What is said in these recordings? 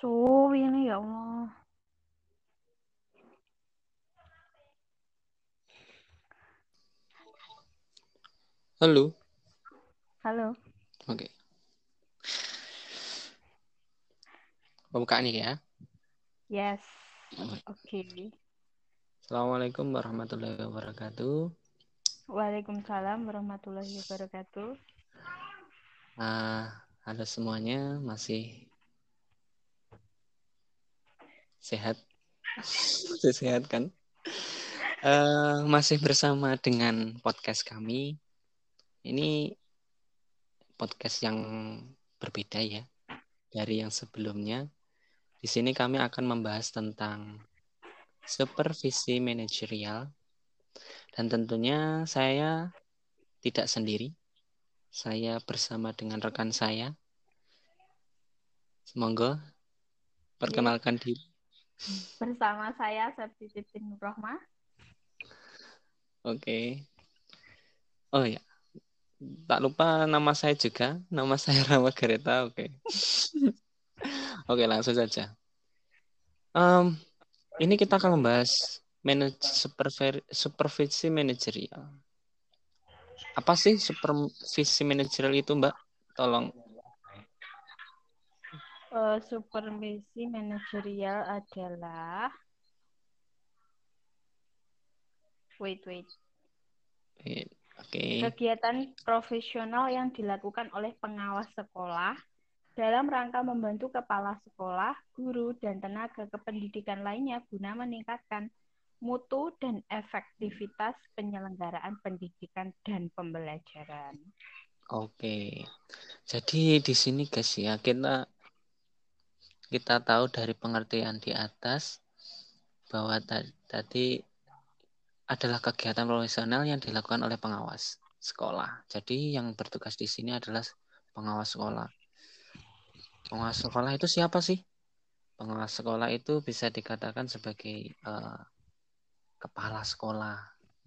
So, ini ya Allah. Halo. Halo. Oke. Pembukaan nih ya. Yes. Oke. Assalamualaikum warahmatullahi wabarakatuh. Waalaikumsalam warahmatullahi wabarakatuh. Ah, halo semuanya, masih sehat? Masih sehat kan? Eh, masih bersama dengan podcast kami. Ini podcast yang berbeda ya dari yang sebelumnya. Di sini kami akan membahas tentang supervisi manajerial dan tentunya saya tidak sendiri. Saya bersama dengan rekan saya. Semoga perkenalkan diri. Bersama saya Septi Titin Rohma. Oke. Oh ya, tak lupa nama saya juga. Nama saya Rama Gareta. Oke. Oke, langsung saja. Um, ini kita akan membahas manage, superver, supervisi manajerial. Apa sih supervisi manajerial itu, Mbak? Tolong. Uh, supervisi manajerial adalah wait wait Oke. Okay. Kegiatan profesional yang dilakukan oleh pengawas sekolah dalam rangka membantu kepala sekolah, guru, dan tenaga kependidikan lainnya guna meningkatkan mutu dan efektivitas penyelenggaraan pendidikan dan pembelajaran. Oke. Jadi di sini guys ya kita kita tahu dari pengertian di atas bahwa tadi adalah kegiatan profesional yang dilakukan oleh pengawas sekolah. Jadi yang bertugas di sini adalah pengawas sekolah. Pengawas sekolah itu siapa sih? Pengawas sekolah itu bisa dikatakan sebagai uh, kepala sekolah.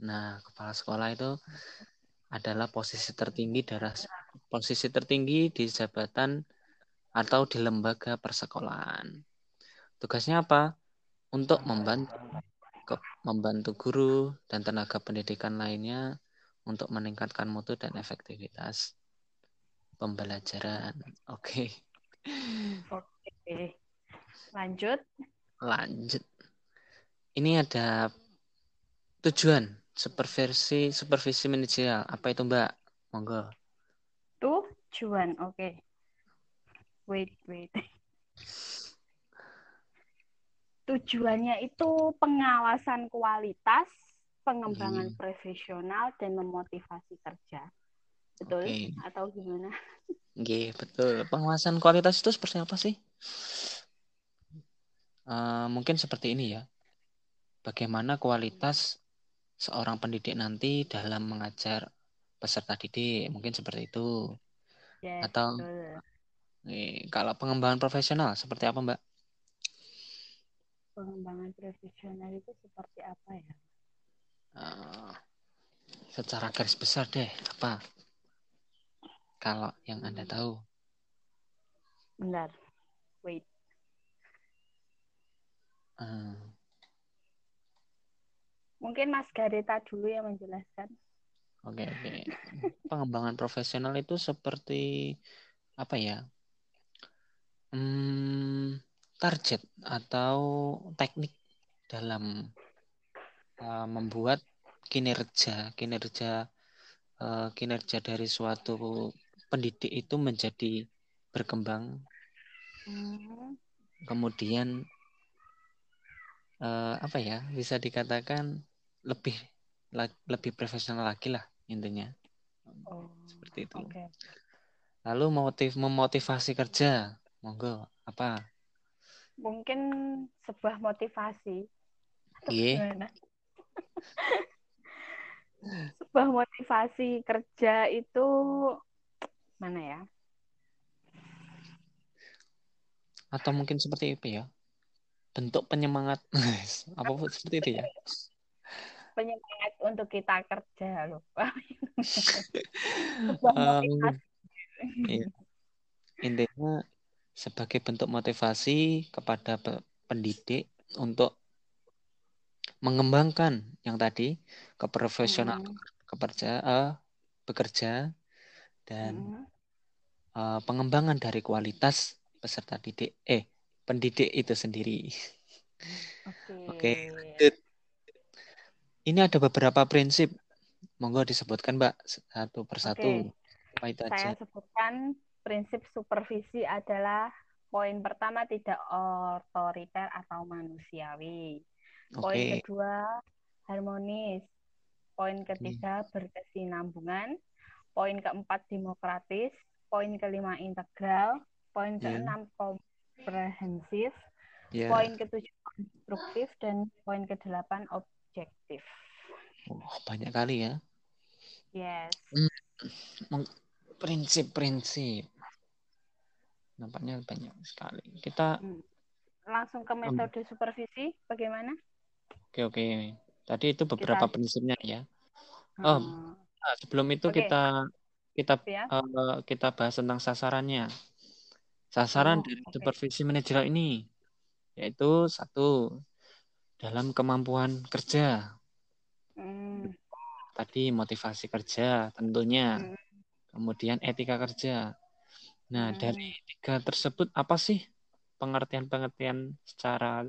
Nah, kepala sekolah itu adalah posisi tertinggi dari posisi tertinggi di jabatan atau di lembaga persekolahan. Tugasnya apa? Untuk membantu membantu guru dan tenaga pendidikan lainnya untuk meningkatkan mutu dan efektivitas pembelajaran. Oke. Okay. Oke. Lanjut. Lanjut. Ini ada tujuan supervisi supervisi manajerial. Apa itu, Mbak? Monggo. Tujuan. Oke. Okay. Wait, wait tujuannya itu pengawasan kualitas, pengembangan hmm. profesional dan memotivasi kerja. Betul okay. atau gimana? Oke, betul. Pengawasan kualitas itu seperti apa sih? Uh, mungkin seperti ini ya. Bagaimana kualitas seorang pendidik nanti dalam mengajar peserta didik, mungkin seperti itu. Ya, atau betul. Kalau pengembangan profesional seperti apa, Mbak? pengembangan profesional itu seperti apa ya? Uh, secara garis besar deh, apa? Kalau yang Anda tahu. Benar. Wait. Uh. Mungkin Mas Gareta dulu yang menjelaskan. Oke, okay, oke. Okay. Pengembangan profesional itu seperti apa ya? Hmm, target atau teknik dalam uh, membuat kinerja kinerja uh, kinerja dari suatu pendidik itu menjadi berkembang hmm. kemudian uh, apa ya bisa dikatakan lebih lebih profesional lagi lah intinya oh, seperti itu okay. lalu motif memotivasi kerja monggo apa? Mungkin sebuah motivasi. Yeah. sebuah motivasi kerja itu mana ya? Atau mungkin seperti itu ya? Bentuk penyemangat. Apa seperti itu ya? Penyemangat untuk kita kerja lupa um, iya. intinya sebagai bentuk motivasi kepada pendidik untuk mengembangkan yang tadi keprofesional hmm. keperja, uh, bekerja dan hmm. uh, pengembangan dari kualitas peserta didik eh pendidik itu sendiri. Oke. Okay. Oke. Ini ada beberapa prinsip. Monggo disebutkan, Mbak, satu persatu. Oke. itu Saya aja. sebutkan prinsip supervisi adalah poin pertama tidak otoriter atau manusiawi. Poin okay. kedua harmonis. Poin ketiga okay. berkesinambungan. Poin keempat demokratis. Poin kelima integral. Poin yeah. keenam komprehensif. Yeah. Poin ketujuh konstruktif dan poin kedelapan objektif. Oh, banyak kali ya. Yes. Hmm, prinsip-prinsip. Nampaknya banyak sekali. Kita hmm. langsung ke metode um, supervisi bagaimana? Oke, oke. Tadi itu beberapa kita... prinsipnya ya. Hmm. Oh, nah, sebelum itu okay. kita kita ya. uh, kita bahas tentang sasarannya. Sasaran oh, dari okay. supervisi manajer ini yaitu satu dalam kemampuan kerja. Hmm. Tadi motivasi kerja tentunya. Hmm. Kemudian etika kerja. Nah, hmm. dari tiga tersebut apa sih pengertian-pengertian secara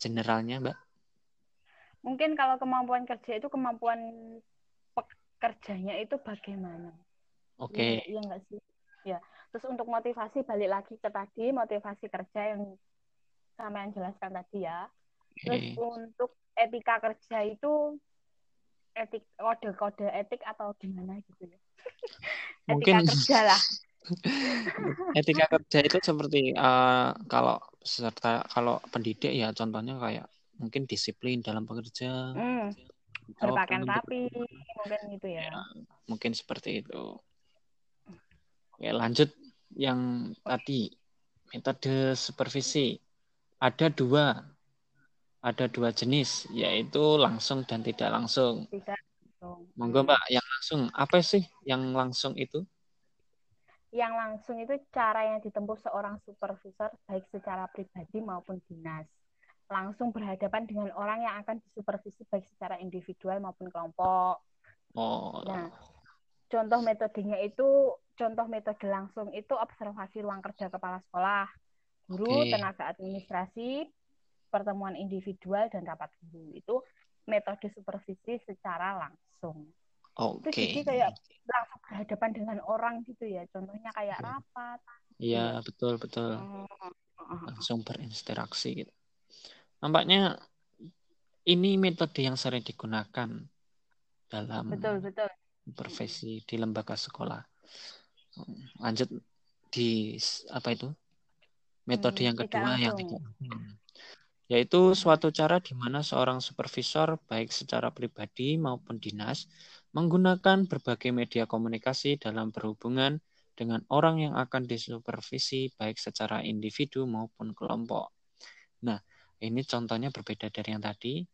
generalnya, Mbak? Mungkin kalau kemampuan kerja itu kemampuan pekerjanya itu bagaimana? Oke. Okay. Iya enggak sih? Ya. Terus untuk motivasi balik lagi ke tadi motivasi kerja yang sama yang jelaskan tadi ya. Terus okay. untuk etika kerja itu etik kode-kode etik atau gimana gitu ya. Mungkin etika kerja lah. etika kerja itu seperti uh, kalau serta kalau pendidik ya contohnya kayak mungkin disiplin dalam bekerja. Hmm. Berpakaian rapi mungkin gitu ya. ya. Mungkin seperti itu. Oke, lanjut yang tadi metode supervisi ada dua ada dua jenis yaitu langsung dan tidak langsung. Tidak langsung. Monggo Mbak, yang langsung apa sih yang langsung itu? Yang langsung itu cara yang ditempuh seorang supervisor baik secara pribadi maupun dinas. Langsung berhadapan dengan orang yang akan disupervisi baik secara individual maupun kelompok. Oh. Nah, contoh metodenya itu contoh metode langsung itu observasi ruang kerja kepala sekolah guru, okay. tenaga administrasi, pertemuan individual dan rapat guru. Itu metode supervisi secara langsung. Oke. Okay. jadi kayak langsung berhadapan dengan orang gitu ya. Contohnya kayak rapat. Iya, betul betul. Oh. Langsung berinteraksi gitu. Nampaknya ini metode yang sering digunakan dalam betul betul profesi di lembaga sekolah. Lanjut di apa itu Metode hmm, yang kedua yang tidak hmm. Yaitu suatu cara di mana seorang supervisor baik secara pribadi maupun dinas menggunakan berbagai media komunikasi dalam berhubungan dengan orang yang akan disupervisi baik secara individu maupun kelompok. Nah, ini contohnya berbeda dari yang tadi.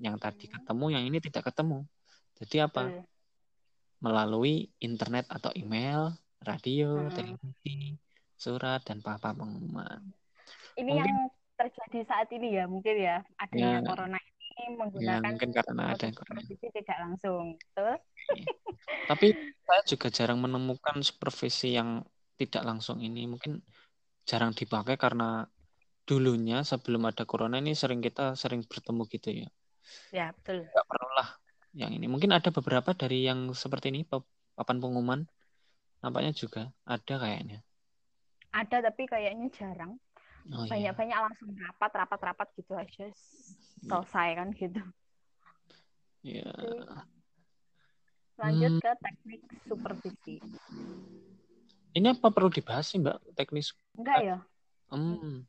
Yang tadi hmm. ketemu, yang ini tidak ketemu. Jadi apa? Melalui internet atau email, radio, televisi, surat dan papa pengumuman. Ini mungkin, yang terjadi saat ini ya mungkin ya adanya ya, corona ini menggunakan ya, mungkin karena ada corona. tidak langsung, betul? Ya. Tapi saya juga jarang menemukan supervisi yang tidak langsung ini mungkin jarang dipakai karena dulunya sebelum ada corona ini sering kita sering bertemu gitu ya. Ya betul. Tidak perlu lah yang ini. Mungkin ada beberapa dari yang seperti ini papan pengumuman nampaknya juga ada kayaknya ada tapi kayaknya jarang oh, iya. banyak-banyak langsung rapat rapat rapat gitu aja. Selesai kan gitu. Yeah. lanjut hmm. ke teknik supervisi. Ini apa perlu dibahas sih mbak? Teknik enggak ya. Hmm.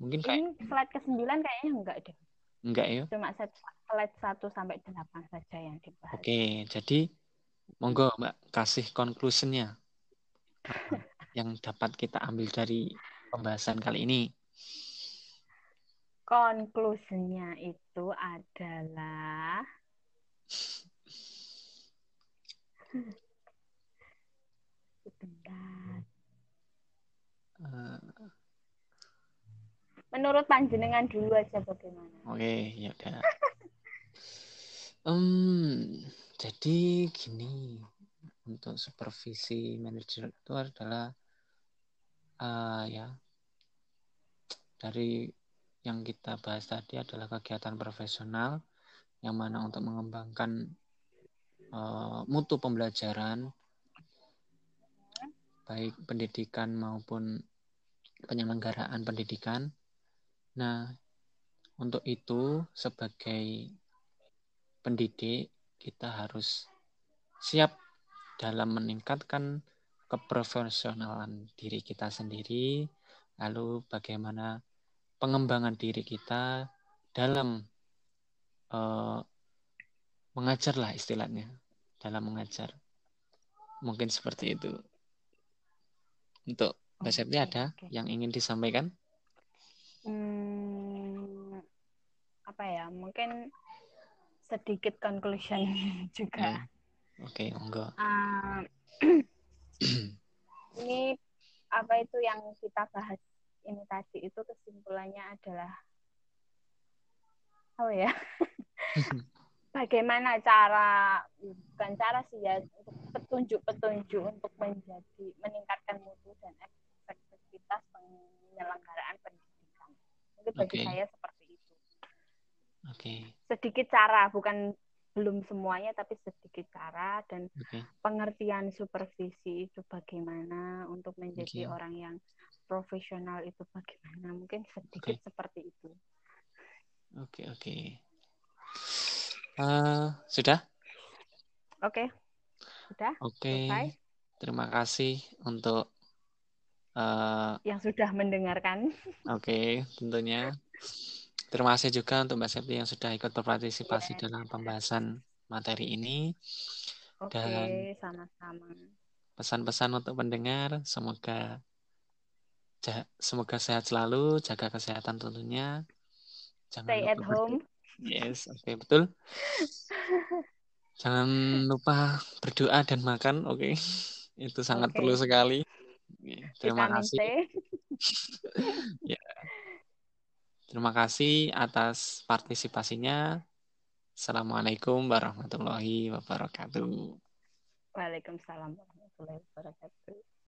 mungkin kayak ini slide ke sembilan kayaknya enggak deh. Enggak ya. Cuma slide satu sampai delapan saja yang dibahas. Oke jadi monggo mbak kasih conclusionnya. Yang dapat kita ambil dari pembahasan kali ini? Konklusinya itu adalah sebentar. Uh, Menurut panjenengan dulu aja bagaimana? Oke, okay, ya udah. um, jadi gini, untuk supervisi manajer itu adalah uh, ya. Dari yang kita bahas tadi adalah kegiatan profesional yang mana untuk mengembangkan uh, mutu pembelajaran baik pendidikan maupun penyelenggaraan pendidikan. Nah, untuk itu sebagai pendidik kita harus siap dalam meningkatkan keprofesionalan diri kita sendiri, lalu bagaimana pengembangan diri kita dalam uh, mengajar lah istilahnya, dalam mengajar. Mungkin seperti itu. Untuk Mbak Septi ada okay. yang ingin disampaikan? hmm, apa ya mungkin sedikit conclusion juga. Hmm. Oke, okay, enggak. Uh, ini apa itu yang kita bahas ini tadi itu kesimpulannya adalah oh ya bagaimana cara bukan cara sih ya untuk petunjuk-petunjuk untuk menjadi meningkatkan mutu dan efektivitas penyelenggaraan pendidikan itu bagi okay. saya seperti itu. Oke. Okay. Sedikit cara, bukan belum semuanya tapi sedikit cara dan okay. pengertian supervisi itu bagaimana untuk menjadi okay. orang yang profesional itu bagaimana mungkin sedikit okay. seperti itu. Oke okay, oke. Okay. Uh, eh, sudah? Oke. Okay. Sudah. Oke. Okay. Terima kasih untuk uh, yang sudah mendengarkan. Oke, okay, tentunya. Terima kasih juga untuk Mbak Septi yang sudah ikut berpartisipasi yeah. dalam pembahasan materi ini. Oke, okay, sama-sama. Pesan-pesan untuk pendengar, semoga semoga sehat selalu, jaga kesehatan tentunya. Jangan Stay lupa at home. Yes, oke okay, betul. Jangan lupa berdoa dan makan, oke. Okay? Itu sangat okay. perlu sekali. Terima Vitamin kasih. ya. Terima kasih atas partisipasinya. Assalamualaikum warahmatullahi wabarakatuh. Waalaikumsalam warahmatullahi wabarakatuh.